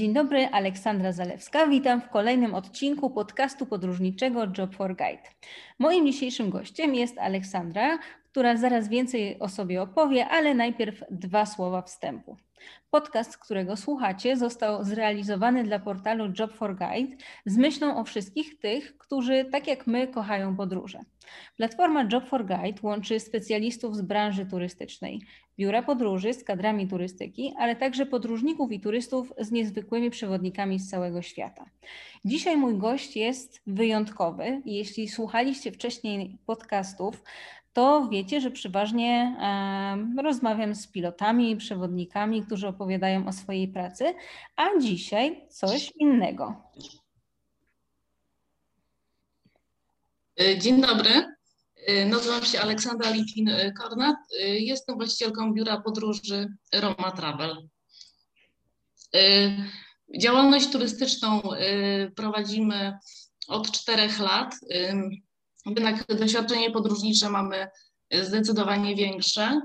Dzień dobry, Aleksandra Zalewska. Witam w kolejnym odcinku podcastu podróżniczego Job for Guide. Moim dzisiejszym gościem jest Aleksandra, która zaraz więcej o sobie opowie, ale najpierw dwa słowa wstępu. Podcast, którego słuchacie, został zrealizowany dla portalu Job for Guide z myślą o wszystkich tych, którzy tak jak my kochają podróże. Platforma Job for Guide łączy specjalistów z branży turystycznej, biura podróży z kadrami turystyki, ale także podróżników i turystów z niezwykłymi przewodnikami z całego świata. Dzisiaj mój gość jest wyjątkowy. Jeśli słuchaliście wcześniej podcastów, to wiecie, że przeważnie rozmawiam z pilotami, przewodnikami, którzy opowiadają o swojej pracy, a dzisiaj coś innego. E, dzień dobry. E, nazywam się Aleksandra Likin-Kornat. E, jestem właścicielką biura podróży Roma Travel. Działalność turystyczną prowadzimy od czterech lat. Jednak doświadczenie podróżnicze mamy zdecydowanie większe.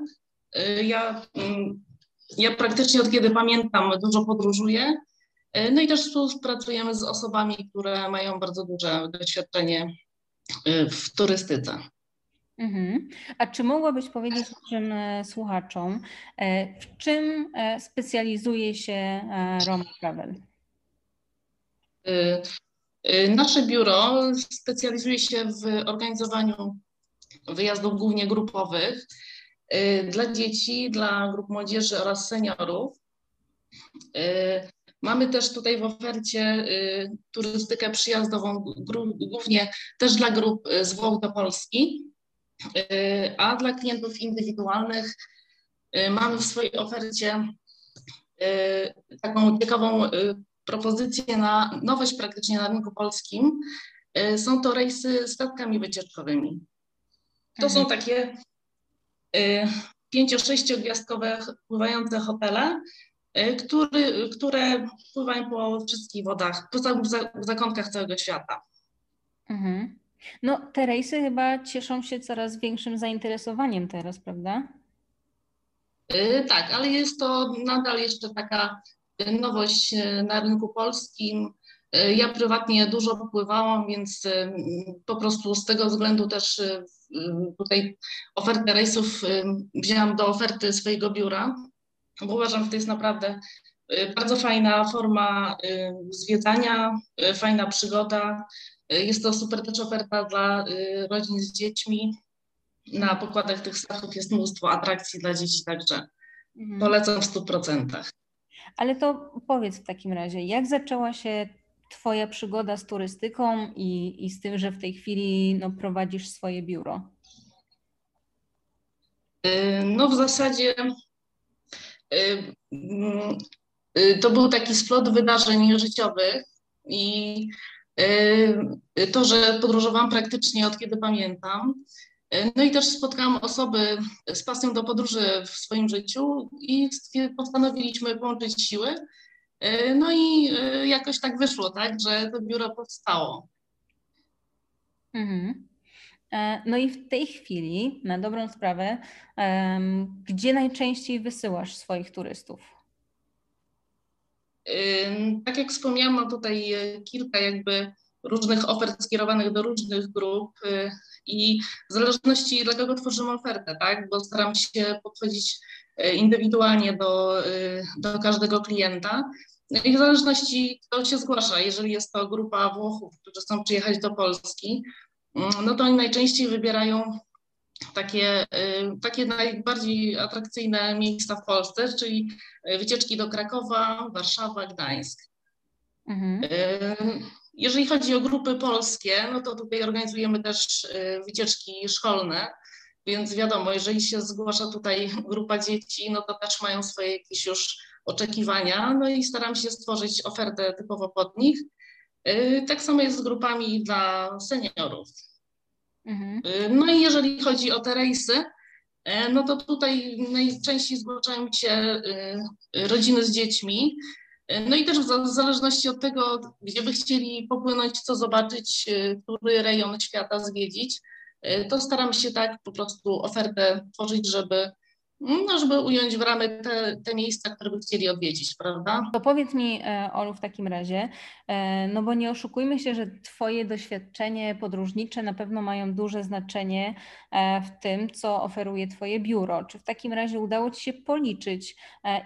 Ja, mm, ja praktycznie od kiedy pamiętam dużo podróżuję. No i też współpracujemy z osobami, które mają bardzo duże doświadczenie w turystyce. Mhm. A czy mogłabyś powiedzieć naszym e, słuchaczom, e, w czym e, specjalizuje się Roma Travel? Y, nasze biuro specjalizuje się w organizowaniu wyjazdów głównie grupowych y, dla dzieci, dla grup młodzieży oraz seniorów. Y, mamy też tutaj w ofercie turystykę przyjazdową, głównie też dla grup z Włoch do Polski, a dla klientów indywidualnych mamy w swojej ofercie taką ciekawą propozycje na nowość praktycznie na rynku polskim. E, są to rejsy statkami wycieczkowymi. To mhm. są takie e, pięcio-sześciogwiazdkowe pływające hotele, e, który, które pływają po wszystkich wodach, po zakątkach całego świata. Mhm. No, te rejsy chyba cieszą się coraz większym zainteresowaniem teraz, prawda? Tak, ale jest to nadal jeszcze taka nowość e, na rynku polskim. E, ja prywatnie dużo pływałam, więc e, po prostu z tego względu też tutaj ofertę rejsów wzięłam do oferty swojego biura, bo uważam, że to jest naprawdę bardzo fajna forma zwiedzania, fajna przygoda. Jest to super też oferta dla rodzin z dziećmi. Na pokładach tych statków jest mnóstwo atrakcji dla dzieci, także mhm. polecam w 100%. Ale to powiedz w takim razie, jak zaczęła się Twoja przygoda z turystyką i, i z tym, że w tej chwili no, prowadzisz swoje biuro? Y, no w zasadzie y, y, to był taki splot wydarzeń życiowych i to, że podróżowałam praktycznie od kiedy pamiętam, no i też spotkałam osoby z pasją do podróży w swoim życiu i postanowiliśmy połączyć siły. No i e, jakoś tak wyszło, tak, że to biuro powstało. Mhm. E, no i w tej chwili, na dobrą sprawę, gdzie najczęściej wysyłasz swoich turystów? Tak jak wspomniałam, mam tutaj e, kilka jakby różnych ofert skierowanych do różnych grup i w zależności dla kogo tworzymy ofertę, tak, bo staram się podchodzić e, indywidualnie do, e, do każdego klienta. No I w zależności kto się zgłasza, jeżeli jest to grupa Włochów, którzy chcą przyjechać do Polski, no to oni najczęściej wybierają takie, takie najbardziej atrakcyjne miejsca w Polsce, czyli wycieczki do Krakowa, Warszawa, Gdańsk. Mhm. Jeżeli chodzi o grupy polskie, no to tutaj organizujemy też y, wycieczki szkolne, więc wiadomo, jeżeli się zgłasza tutaj grupa dzieci, no to też mają swoje jakieś już oczekiwania, no i staram się stworzyć ofertę typowo pod nich. Y, tak samo jest z grupami dla seniorów. Mhm. Y, no i jeżeli chodzi o te rejsy, no to tutaj najczęściej zgłaszają się rodziny z dziećmi, no i też w zależności od tego, gdzie by chcieli popłynąć, co zobaczyć, y, który rejon świata zwiedzić, y, to staram się tak po prostu ofertę tworzyć, żeby no, żeby ująć w ramy te, te miejsca, które by chcieli odwiedzić, prawda? To powiedz mi, e, Olu, w takim razie, e, no bo nie oszukujmy się, że Twoje doświadczenie podróżnicze na pewno mają duże znaczenie e, w tym, co oferuje Twoje biuro. Czy w takim razie udało Ci się policzyć,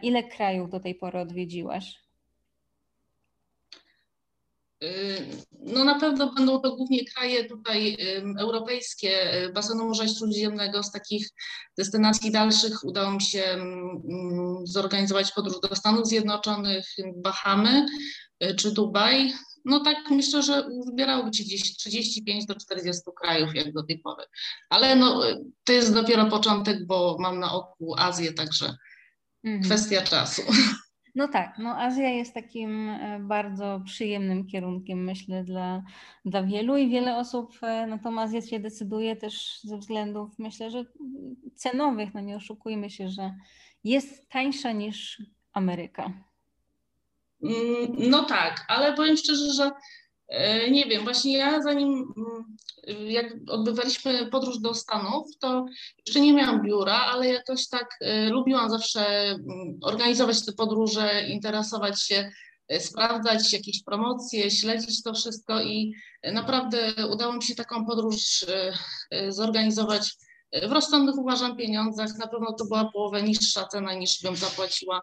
ile krajów do tej pory odwiedziłaś? No na pewno będą to głównie kraje tutaj europejskie, y, basenu Morza Śródziemnego. Z takich destynacji dalszych udało mi się zorganizować podróż do Stanów Zjednoczonych, Bahamy y, czy Dubaj. No tak myślę, że zbierałoby się gdzieś 35 do 40 krajów jak do tej pory. Ale no, y, to jest dopiero początek, bo mam na oku Azję, także mhm. kwestia czasu. No tak, no Azja jest takim e, bardzo przyjemnym kierunkiem, myślę, dla, dla wielu i wiele osób e, na tą Azję się decyduje też ze względów, myślę, że cenowych, no nie oszukujmy się, że jest tańsza niż Ameryka. Mm, no tak, ale powiem szczerze, że nie wiem, właśnie ja zanim mm, jak odbywaliśmy podróż do Stanów, to jeszcze nie miałam biura, ale jakoś tak e, lubiłam zawsze mm, organizować te podróże, interesować się, e, sprawdzać jakieś promocje, śledzić to wszystko i naprawdę udało mi się taką podróż zorganizować w rozsądnych uważam pieniądzach. Na pewno to była połowę niższa cena niż bym zapłaciła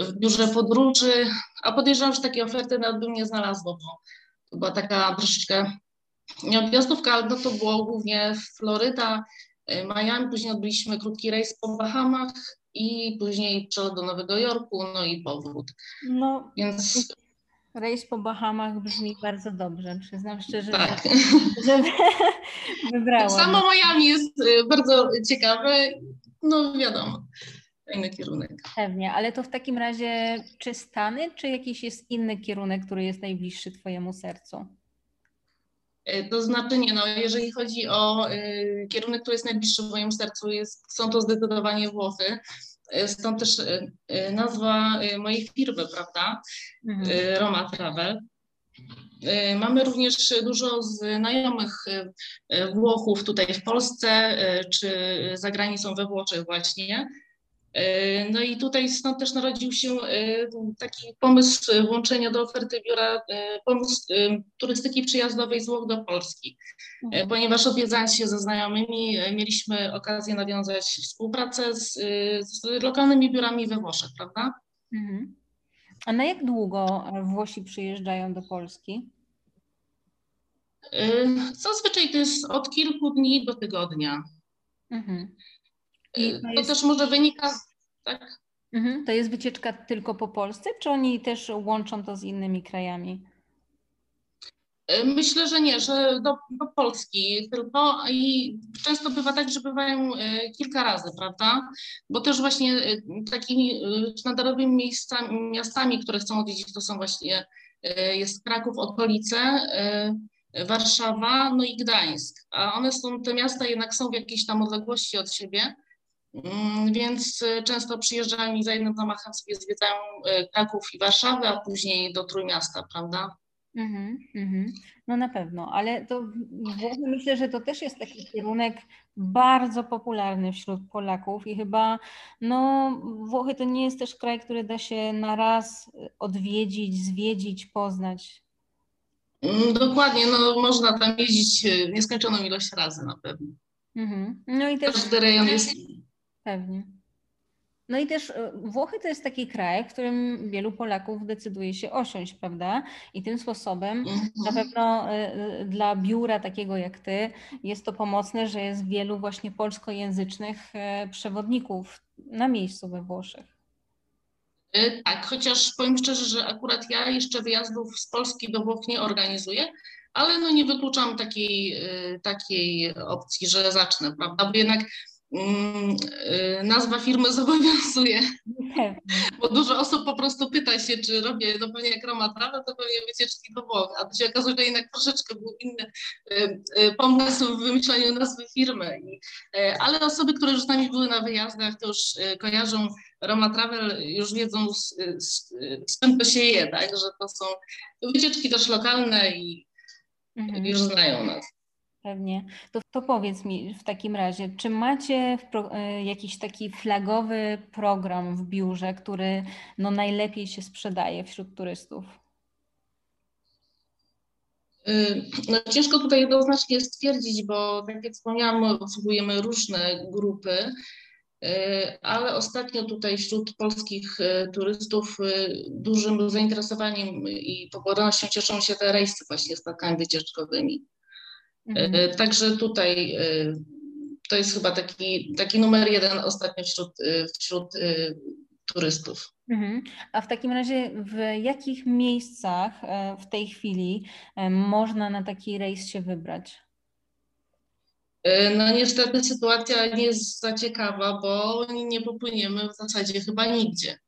w biurze podróży, a podejrzewam, że takie oferty nawet bym nie znalazła, bo to była taka troszeczkę nieobjazdówka, ale no to było głównie Floryda, y, Miami, później odbyliśmy krótki rejs po Bahamach i później przelot do Nowego Jorku, no i powrót. No, Więc... Rejs po Bahamach brzmi bardzo dobrze, przyznam szczerze, tak. że, że wybrałam. Samo Miami jest y, bardzo ciekawe, no wiadomo kierunek. Pewnie, ale to w takim razie czy Stany, czy jakiś jest inny kierunek, który jest najbliższy Twojemu sercu? E, to znaczy nie, no jeżeli chodzi o y, kierunek, który jest najbliższy mojemu sercu, jest, są to zdecydowanie Włochy. E, stąd też y, nazwa mojej firmy, prawda? Mhm. Roma Travel. Mamy również dużo znajomych Włochów tutaj w Polsce, czy za granicą we Włoszech właśnie. E, no i tutaj stąd też narodził się e, taki pomysł włączenia do oferty biura e, pomysł turystyki przyjazdowej z Włoch do Polski, mhm. ponieważ odwiedzając się ze znajomymi mieliśmy okazję nawiązać współpracę z, z lokalnymi biurami we Włoszech, prawda? Mhm. A na jak długo Włosi przyjeżdżają do Polski? Zazwyczaj to jest od kilku dni do tygodnia. Mhm. I to, to jest... też może wynika, tak? Mhm. To jest wycieczka tylko po Polsce, czy oni też łączą to z innymi krajami? E, myślę, że nie, że do, do, Polski tylko i często bywa tak, że bywają e, kilka razy, prawda? Bo też właśnie e, takimi sztandarowymi miejscami, miastami, które chcą odwiedzić, to są właśnie jest Kraków, okolice, Warszawa, no i Gdańsk. A one są, te miasta jednak są w jakiejś tam odległości od siebie. Mm, więc y, często przyjeżdżają i za jednym zamachem sobie zwiedzają y, Kraków i Warszawę, a później do Trójmiasta, prawda? Mm -hmm, No na pewno, ale to myślę, że to też jest taki kierunek bardzo popularny wśród Polaków i chyba no Włochy to nie jest też kraj, który da się na raz odwiedzić, zwiedzić, poznać. Mm, dokładnie, no można tam jeździć y, nieskończoną ilość razy na pewno. Mm -hmm. No i też... Każdy rejon jest Pewnie. No i też e, Włochy to jest taki kraj, w którym wielu Polaków decyduje się osiąść, prawda? I tym sposobem mhm. na pewno e, e, dla biura takiego jak ty jest to pomocne, że jest wielu właśnie polskojęzycznych przewodników na miejscu we Włoszech. Tak, chociaż powiem szczerze, że akurat ja jeszcze wyjazdów z Polski do Włoch nie organizuję, ale no nie wykluczam takiej, takiej opcji, że zacznę, prawda? Bo jednak y, nazwa firmy zobowiązuje. Bo dużo osób po prostu pyta się, czy robię, no pewnie jak Roma Travel, to pewnie wycieczki do Włoch, a to się okazuje, że jednak troszeczkę był inny y, y, pomysł w wymyślaniu nazwy firmy. Ale osoby, które już z nami były na wyjazdach, to już kojarzą Roma Travel, już wiedzą z, z, z czym to się je, tak, że to są wycieczki też lokalne i mhm. już znają nas. Pewnie. To, to powiedz mi w takim razie, czy macie pro, e, jakiś taki flagowy program w biurze, który no najlepiej się sprzedaje wśród turystów? Y, no, ciężko tutaj jednoznacznie stwierdzić, bo tak jak wspomniałam, obsługujemy różne grupy, y, ale ostatnio tutaj wśród polskich y, turystów dużym zainteresowaniem i popularnością cieszą się te rejsy właśnie statkami wycieczkowymi. Mhm. Także tutaj to jest chyba taki, taki numer jeden ostatnio wśród, wśród turystów. Mhm. A w takim razie w jakich miejscach e, w tej chwili e, można na taki rejs się wybrać? E, no niestety sytuacja nie jest za ciekawa, bo nie popłyniemy w zasadzie chyba nigdzie.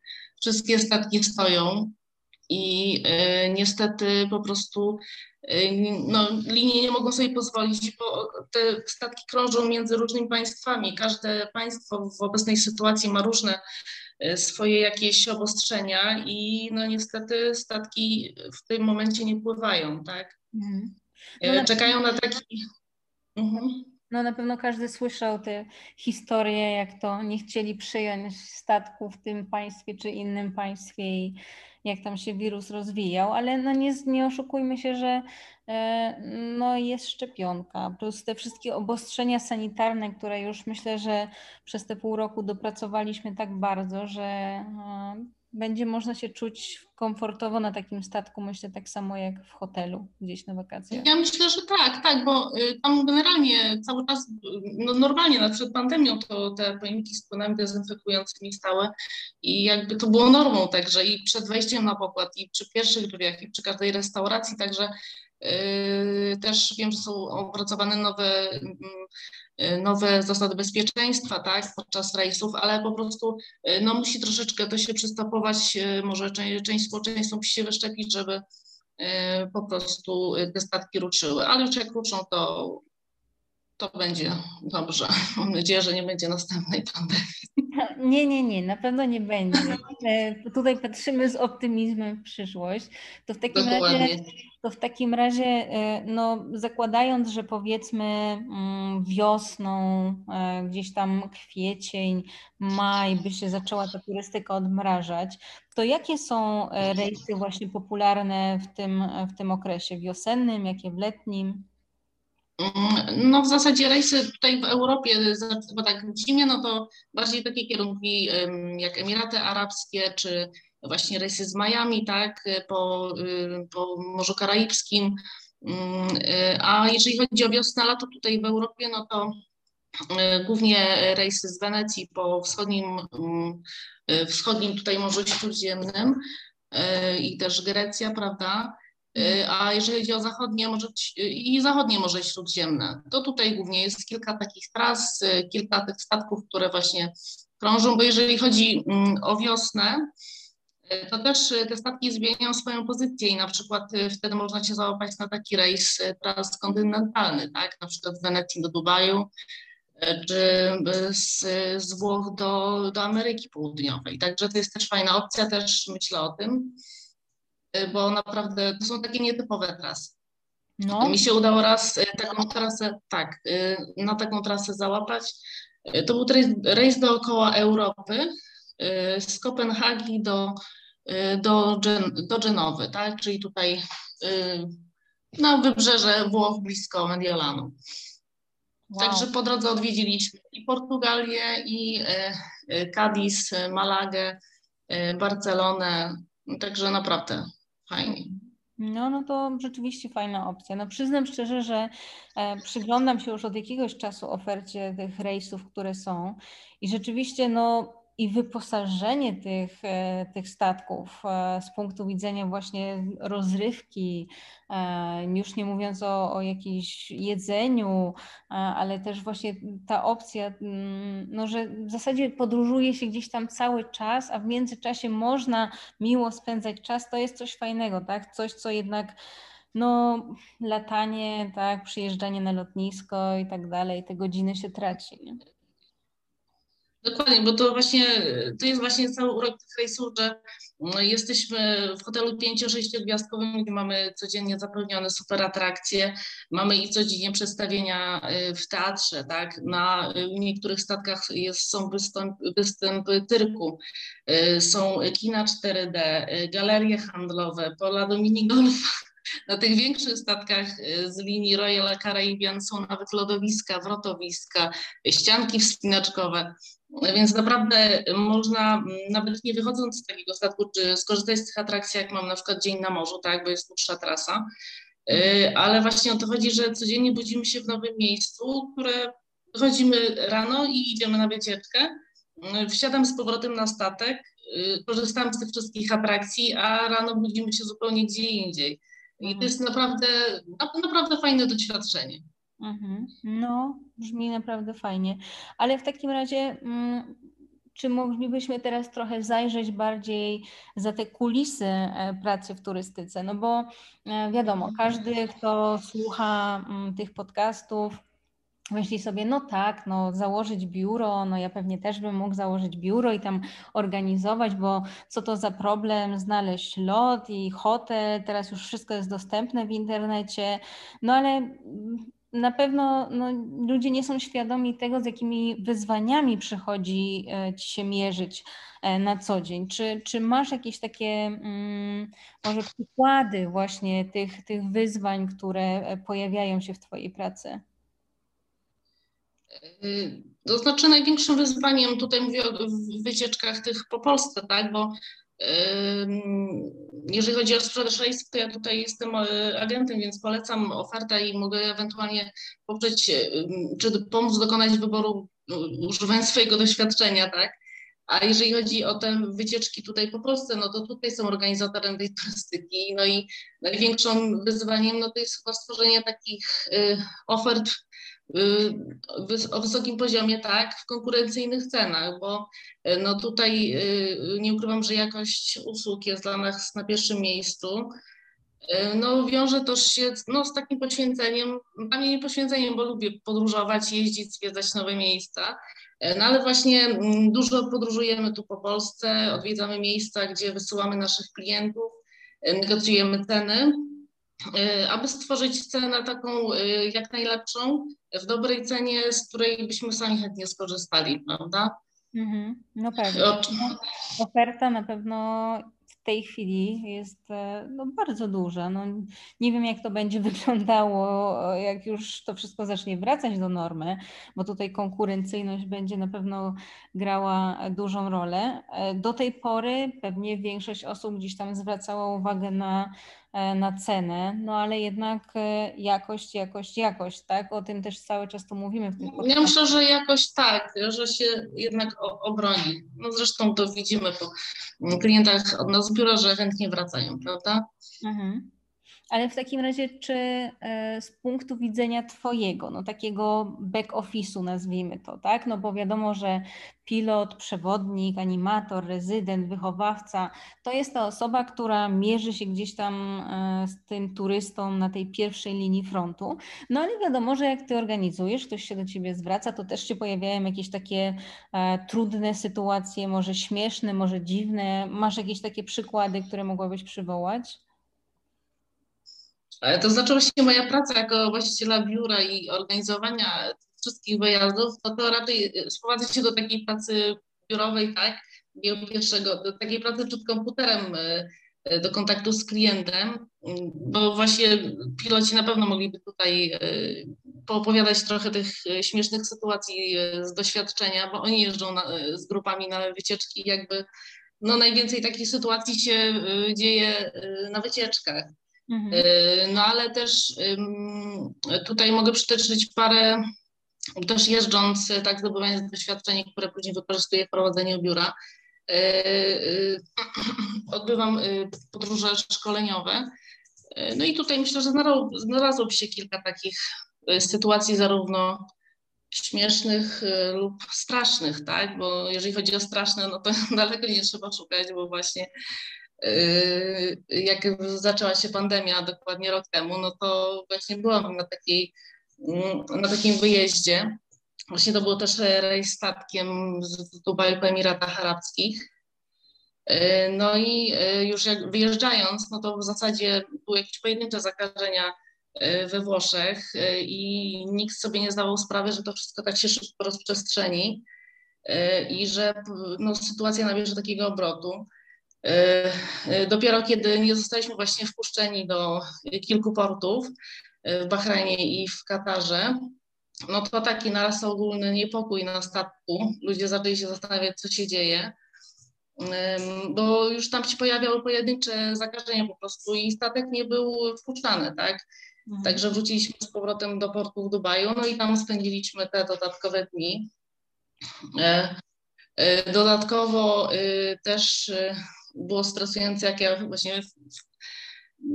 Wszystkie statki stoją i niestety po prostu no, linie nie mogą sobie pozwolić, bo te statki krążą między różnymi państwami. Każde państwo w obecnej sytuacji ma różne E, swoje jakieś obostrzenia i no niestety statki w tym momencie nie pływają, tak? Mhm. E, no Czekają na taki... Mhm. No na pewno każdy słyszał te historie, jak to nie chcieli przyjąć statku w tym państwie czy innym państwie i jak tam się wirus rozwijał, ale no nie, nie oszukujmy się, że e, no jest szczepionka, plus te wszystkie obostrzenia sanitarne, które już myślę, że przez te pół roku dopracowaliśmy tak bardzo, że e, będzie można się czuć komfortowo na takim statku, myślę tak samo jak w hotelu gdzieś na wakacjach. Ja myślę, że tak, tak, bo y, tam generalnie cały czas, no normalnie, nawet przed pandemią to te pojemniki z płynami dezynfekującymi stały i jakby to było normą także i przed wejściem na pokład i przy pierwszych drzwiach i przy każdej restauracji, także Yy, też wiem, że są opracowane nowe, yy, nowe zasady bezpieczeństwa tak, podczas rejsów, ale po prostu yy, no, musi troszeczkę to się przystopować. Może część, część społeczeństwa musi się wyszczepić, żeby po prostu te statki ruszyły. Ale już jak ruszą, to, to będzie dobrze. Mam nadzieję, że nie będzie następnej pandemii. Nie, nie, nie, na pewno nie będzie. E, tutaj patrzymy z optymizmem w przyszłość. To w takim Dokładnie. razie, to w takim razie e, no, zakładając, że powiedzmy mm, wiosną, e, gdzieś tam kwiecień, maj by się zaczęła ta turystyka odmrażać, to jakie są rejsy właśnie popularne w tym, w tym okresie wiosennym, jakie w letnim? Mm, no w zasadzie rejsy tutaj w Europie, bo tak w zimie, no to bardziej takie kierunki jak Emiraty Arabskie, czy właśnie rejsy z Miami, tak, po, y, po Morzu Karaibskim. Mm, y, a jeżeli chodzi o wiosnę, lato tutaj w Europie, no to y, głównie rejsy z Wenecji po wschodnim, wschodnim tutaj Morzu Śródziemnym i też Grecja, prawda? Y, a jeżeli chodzi o zachodnie morze i zachodnie Morze Śródziemne, to tutaj głównie jest kilka takich tras, y, kilka tych statków, które właśnie krążą, bo jeżeli chodzi mm, o wiosnę, y, to też te statki zmieniają swoją pozycję i na przykład wtedy można się załapać na taki rejs transkontynentalny, tak, na przykład z Wenecji do Dubaju, czy z, z Włoch do, do Ameryki Południowej. Także to jest też fajna opcja, też myślę o tym. Y, bo naprawdę to są takie nietypowe trasy. No. Mi się udało raz y, taką trasę, tak, y, na taką trasę załapać. To był rejs, rejs dookoła Europy z Kopenhagi do, do, do Genowy, tak, czyli tutaj na wybrzeże Włoch blisko Mediolanu. Wow. Także po drodze odwiedziliśmy i Portugalię, i Cadiz, Malagę, Barcelonę, także naprawdę fajnie. No, no to rzeczywiście fajna opcja. No przyznam szczerze, że e, przyglądam się już od jakiegoś czasu ofercie tych rejsów, które są i rzeczywiście no i wyposażenie tych, e, tych statków e, z punktu widzenia właśnie rozrywki, e, już nie mówiąc o, o jakimś jedzeniu, ale też właśnie ta opcja, mm, no, że w zasadzie podróżuje się gdzieś tam cały czas, a w międzyczasie można miło spędzać czas, to jest coś fajnego, tak? Coś, co jednak no, latanie, tak, przyjeżdżanie na lotnisko i tak dalej, te godziny się traci. Nie? Dokładnie, bo to właśnie, to jest właśnie cały urok tych rejsów, że no, jesteśmy w hotelu 5-6 gwiazdkowym, gdzie mamy codziennie zapewnione super atrakcje, mamy i codziennie przedstawienia y, w teatrze, tak, na niektórych statkach jest, są występ, występy tyrku, y, są kina 4D, y, galerie handlowe, pola do minigolfa, na tych większych statkach z linii Royal Caribbean są nawet lodowiska, wrotowiska, ścianki wspinaczkowe. Więc naprawdę można, nawet nie wychodząc z takiego statku, czy skorzystać z tych atrakcji, jak mam na przykład dzień na morzu, tak, bo jest dłuższa trasa, y, ale właśnie o to chodzi, że codziennie budzimy się w nowym miejscu, które chodzimy rano i idziemy na wycieczkę, y, wsiadam z powrotem na statek, korzystam z tych wszystkich atrakcji, a rano budzimy się zupełnie gdzie indziej. I to jest naprawdę, naprawdę fajne doświadczenie. Mhm. No, brzmi naprawdę fajnie. Ale w takim razie, mm, czy moglibyśmy teraz trochę zajrzeć bardziej za te kulisy e, pracy w turystyce? No bo e, wiadomo, każdy, kto słucha mm, tych podcastów, myśli sobie, no tak, no założyć biuro, no ja pewnie też bym mógł założyć biuro i tam organizować, bo co to za problem znaleźć lot i hotel, teraz już wszystko jest dostępne w internecie, no ale na pewno no, ludzie nie są świadomi tego, z jakimi wyzwaniami przychodzi e, ci się mierzyć e, na co dzień. Czy, czy masz jakieś takie mm, może przykłady właśnie tych, tych wyzwań, które e, pojawiają się w Twojej pracy? To znaczy największym wyzwaniem, tutaj mówię o wycieczkach tych po Polsce, tak, bo jeżeli chodzi o sprzedaż rejsów, to ja tutaj jestem e, agentem, więc polecam ofertę i mogę ewentualnie poprzeć, czy pomóc dokonać wyboru, no, używając swojego doświadczenia, tak? A jeżeli chodzi o te wycieczki tutaj po Polsce, no to tutaj są organizatorem tej turystyki. No i największym wyzwaniem no to jest chyba stworzenie takich y, ofert o wysokim poziomie, tak, w konkurencyjnych cenach, bo y, no tutaj y, nie ukrywam, że jakość usług jest dla nas na pierwszym miejscu. No wiąże to się no, z takim poświęceniem, dla mnie nie poświęceniem, bo lubię podróżować, jeździć, zwiedzać nowe miejsca, no ale właśnie mm, dużo podróżujemy tu po Polsce, odwiedzamy miejsca, gdzie wysyłamy naszych klientów, negocjujemy ceny, aby stworzyć cenę taką jak najlepszą, w dobrej cenie, z której byśmy sami chętnie skorzystali, prawda? Mhm. No pewnie. Oferta na pewno w tej chwili jest e, no, bardzo duża. No, nie wiem, jak to będzie wyglądało, jak już to wszystko zacznie wracać do normy, bo tutaj konkurencyjność będzie na pewno grała dużą rolę. E, do tej pory pewnie większość osób gdzieś tam zwracała uwagę na E, na cenę, no ale jednak e, jakość, jakość, jakość, tak? O tym też cały czas tu mówimy w tym Ja myślę, że jakość tak, że się jednak obroni. No zresztą to widzimy po klientach od nas biura, że chętnie wracają, prawda? Mhm. Ale w takim razie, czy e, z punktu widzenia Twojego, no takiego back office'u nazwijmy to, tak? No bo wiadomo, że pilot, przewodnik, animator, rezydent, wychowawca to jest ta osoba, która mierzy się gdzieś tam e, z tym turystą na tej pierwszej linii frontu. No ale wiadomo, że jak Ty organizujesz, ktoś się do Ciebie zwraca, to też się pojawiają jakieś takie e, trudne sytuacje, może śmieszne, może dziwne. Masz jakieś takie przykłady, które mogłabyś przywołać? To znaczy właśnie moja praca jako właściciela biura i organizowania wszystkich wyjazdów, to, to raczej sprowadza się do takiej pracy biurowej, tak, pierwszego, do takiej pracy przed komputerem, e, do kontaktu z klientem, bo właśnie piloci na pewno mogliby tutaj e, poopowiadać trochę tych śmiesznych sytuacji z doświadczenia, bo oni jeżdżą na, z grupami na wycieczki, jakby no najwięcej takich sytuacji się dzieje na wycieczkach. Mhm. Y, no ale też tutaj mogę przytoczyć parę, też jeżdżąc, tak zdobywając doświadczenie, które później wykorzystuję w prowadzeniu biura. Y, y, odbywam podróże szkoleniowe. No i tutaj myślę, że znalazłoby się kilka takich sytuacji zarówno śmiesznych lub strasznych, tak? Bo jeżeli chodzi o straszne, no to daleko nie trzeba szukać, bo właśnie jak zaczęła się pandemia dokładnie rok temu, no to właśnie byłam na, takiej, mm, na takim wyjeździe Właśnie to było też rejs statkiem z Dubaju po Emiratach Arabskich. No i już jak wyjeżdżając, no to w zasadzie były jakieś pojedyncze zakażenia we Włoszech i nikt sobie nie zdawał sprawy, że to wszystko tak się szybko rozprzestrzeni i że no, sytuacja nabierze takiego obrotu. E, e, dopiero kiedy nie zostaliśmy właśnie wpuszczeni do kilku portów e, w Bahrajnie i w Katarze, no to taki narastał ogólny niepokój na statku. Ludzie zaczęli się zastanawiać, co się dzieje, bo już tam się pojawiały pojedyncze zakażenia po prostu i statek nie był wpuszczany, tak? Mhm. Także wróciliśmy z powrotem do portu w Dubaju, no i tam spędziliśmy te dodatkowe dni. Dodatkowo też było stresujące, jak ja właśnie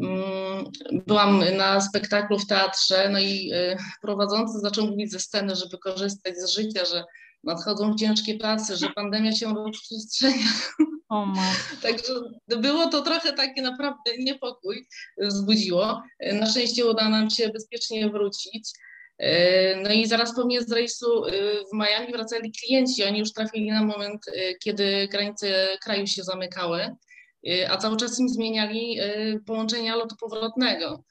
mm, byłam na spektaklu w teatrze, no i y, prowadzący zaczął mówić ze sceny, żeby korzystać z życia, że nadchodzą ciężkie prace, że pandemia się rozprzestrzenia. Także było to trochę takie naprawdę niepokój wzbudziło. Na szczęście udało nam się bezpiecznie wrócić. Y, no i zaraz po mnie z rejsu y, w Miami wracali klienci. Oni już trafili na moment, kiedy granice kraju się zamykały. A cały czas im zmieniali połączenia lotu powrotnego.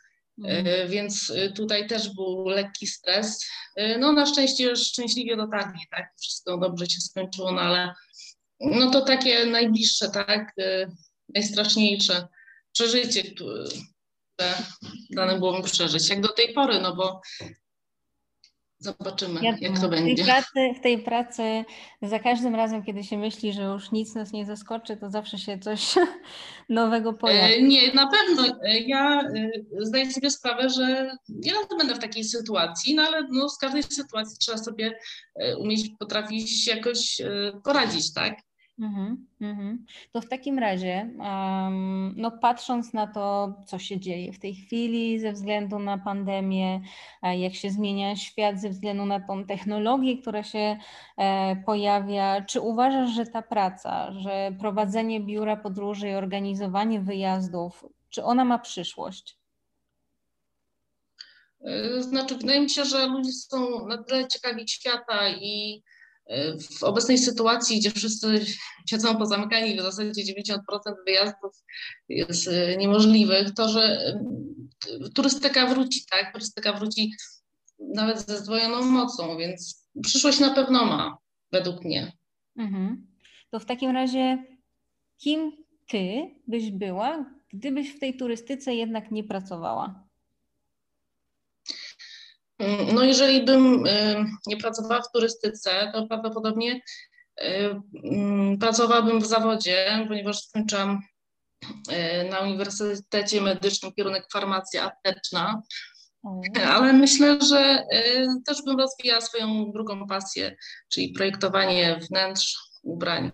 Mm. Więc tutaj też był lekki stres. No na szczęście szczęśliwie dotarli, tak, wszystko dobrze się skończyło, no ale no to takie najbliższe, tak, najstraszniejsze przeżycie, które dane było mi przeżyć, jak do tej pory, no bo Zobaczymy, jak to będzie. W tej, pracy, w tej pracy za każdym razem, kiedy się myśli, że już nic nas nie zaskoczy, to zawsze się coś nowego pojawia. E, nie, na pewno. E, ja e, zdaję sobie sprawę, że ja będę w takiej sytuacji, no ale no, z każdej sytuacji trzeba sobie umieć, potrafić jakoś poradzić, tak? Mhm, mhm. To w takim razie, um, no patrząc na to, co się dzieje w tej chwili ze względu na pandemię, jak się zmienia świat ze względu na tą technologię, która się e, pojawia, czy uważasz, że ta praca, że prowadzenie biura podróży i organizowanie wyjazdów, czy ona ma przyszłość? E, znaczy, wydaje mi się, że ludzie są na tyle ciekawi świata i w obecnej sytuacji, gdzie wszyscy siedzą pozamykani, w zasadzie 90% wyjazdów jest e, niemożliwych, to, że e, turystyka wróci, tak? Turystyka wróci nawet ze zdwojoną mocą, więc przyszłość na pewno ma, według mnie. Mhm. To w takim razie, kim ty byś była, gdybyś w tej turystyce jednak nie pracowała? Mm, no jeżeli bym y, nie pracowała w turystyce, to prawdopodobnie y, pracowałabym w zawodzie, ponieważ skończyłam y, na Uniwersytecie Medycznym kierunek farmacja apteczna, ale myślę, że też bym rozwijała swoją drugą pasję, czyli projektowanie wnętrz ubrań.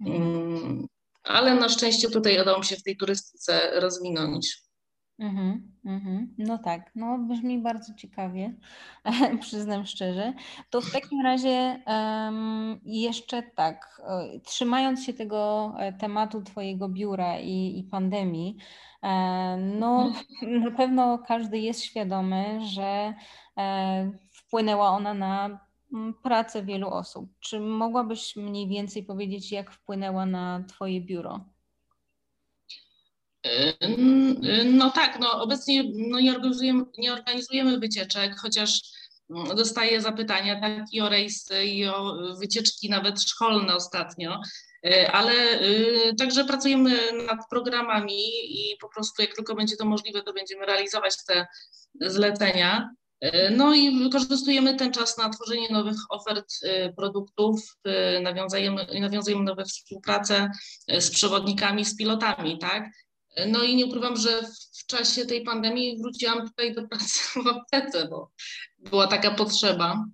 Mhm. Mm, ale na szczęście tutaj udało mi się w tej turystyce rozwinąć. Mhm, mhm. No tak, no brzmi bardzo ciekawie, przyznam szczerze. To w takim razie um, jeszcze tak, e, trzymając się tego e, tematu Twojego biura i, i pandemii, e, no na pewno każdy jest świadomy, że wpłynęła ona na mm, pracę wielu osób. Czy mogłabyś mniej więcej powiedzieć, jak wpłynęła na Twoje biuro? No tak, no obecnie no nie, organizujemy, nie organizujemy wycieczek, chociaż no, dostaję zapytania tak i o rejsy, i o wycieczki nawet szkolne ostatnio, ale y, także pracujemy nad programami i po prostu jak tylko będzie to możliwe, to będziemy realizować te zlecenia. No i wykorzystujemy ten czas na tworzenie nowych ofert produktów, nawiązujemy, nawiązujemy nowe współpracę z przewodnikami, z pilotami, tak? No i nie ukrywam, że w czasie tej pandemii wróciłam tutaj do pracy w aptece, bo była taka potrzeba.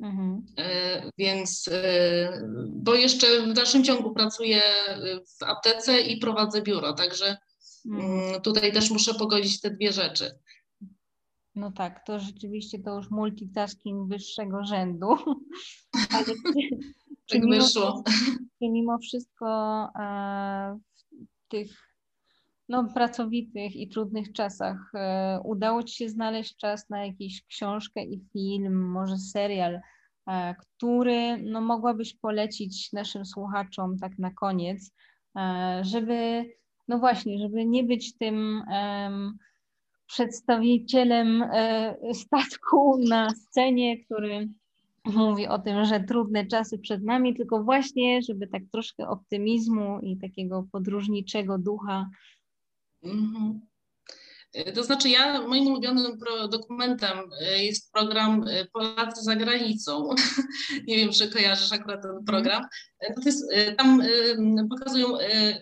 Mhm. E, więc, e, bo jeszcze w dalszym ciągu pracuję w aptece i prowadzę biuro, także mhm. Mm, tutaj też muszę pogodzić te dwie rzeczy. No tak, to rzeczywiście to już multitasking wyższego rzędu. Ale czy, tak mimo, wyszło. Czy mimo wszystko e, w tych no, pracowitych i trudnych czasach e, udało Ci się znaleźć czas na jakąś książkę i film, może serial, który no, mogłabyś polecić naszym słuchaczom tak na koniec, żeby, no właśnie, żeby nie być tym um, przedstawicielem statku na scenie, który mówi o tym, że trudne czasy przed nami, tylko właśnie, żeby tak troszkę optymizmu i takiego podróżniczego ducha. Mm-hmm. To znaczy, ja moim ulubionym dokumentem e, jest program e, Polacy za granicą. Nie wiem, czy kojarzysz akurat ten program. E, to jest, tam pokazują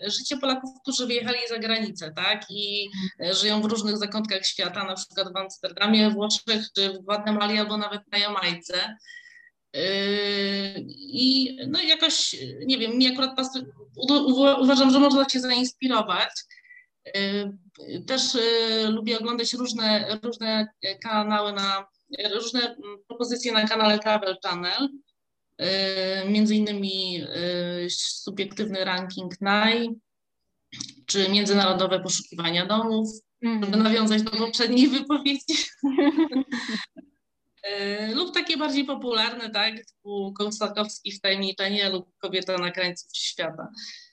życie Polaków, którzy wyjechali za granicę, tak? I żyją w różnych zakątkach świata, na przykład w Amsterdamie, Włoszech, czy w Gwatemali, albo nawet na Jamajce. I no jakoś, nie wiem, mi akurat uważam, że można się zainspirować. Yy, też yy, lubię oglądać różne, różne kanały na, różne mm, propozycje na kanale Travel Channel. Między innymi subiektywny ranking NAI, czy międzynarodowe poszukiwania domów, żeby mhm. nawiązać do poprzedniej wypowiedzi. E, lub takie bardziej popularne, tak, typu Konstakowski Wtajemniczenie lub Kobieta na krańcu świata.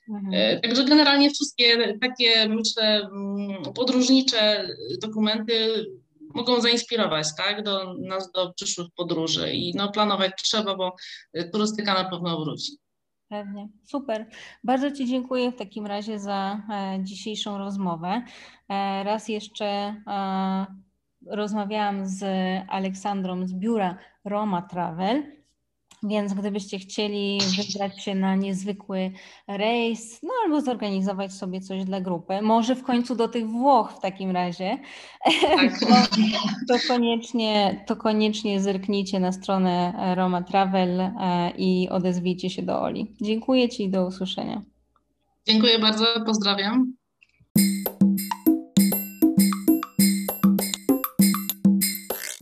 Mhm. E, także generalnie wszystkie takie, myślę, mm, podróżnicze dokumenty mogą zainspirować, tak, do nas do przyszłych podróży i no, planować trzeba, bo turystyka na pewno wróci. Pewnie, super. Bardzo Ci dziękuję w takim razie za e, dzisiejszą rozmowę. E, raz jeszcze e, rozmawiałam z Aleksandrą z biura Roma Travel, więc gdybyście chcieli wybrać się na niezwykły rejs, no albo zorganizować sobie coś dla grupy, może w końcu do tych Włoch w takim razie, tak. to, koniecznie, to koniecznie zerknijcie na stronę Roma Travel e, i odezwijcie się do Oli. Dziękuję Ci i do usłyszenia. Dziękuję bardzo, pozdrawiam.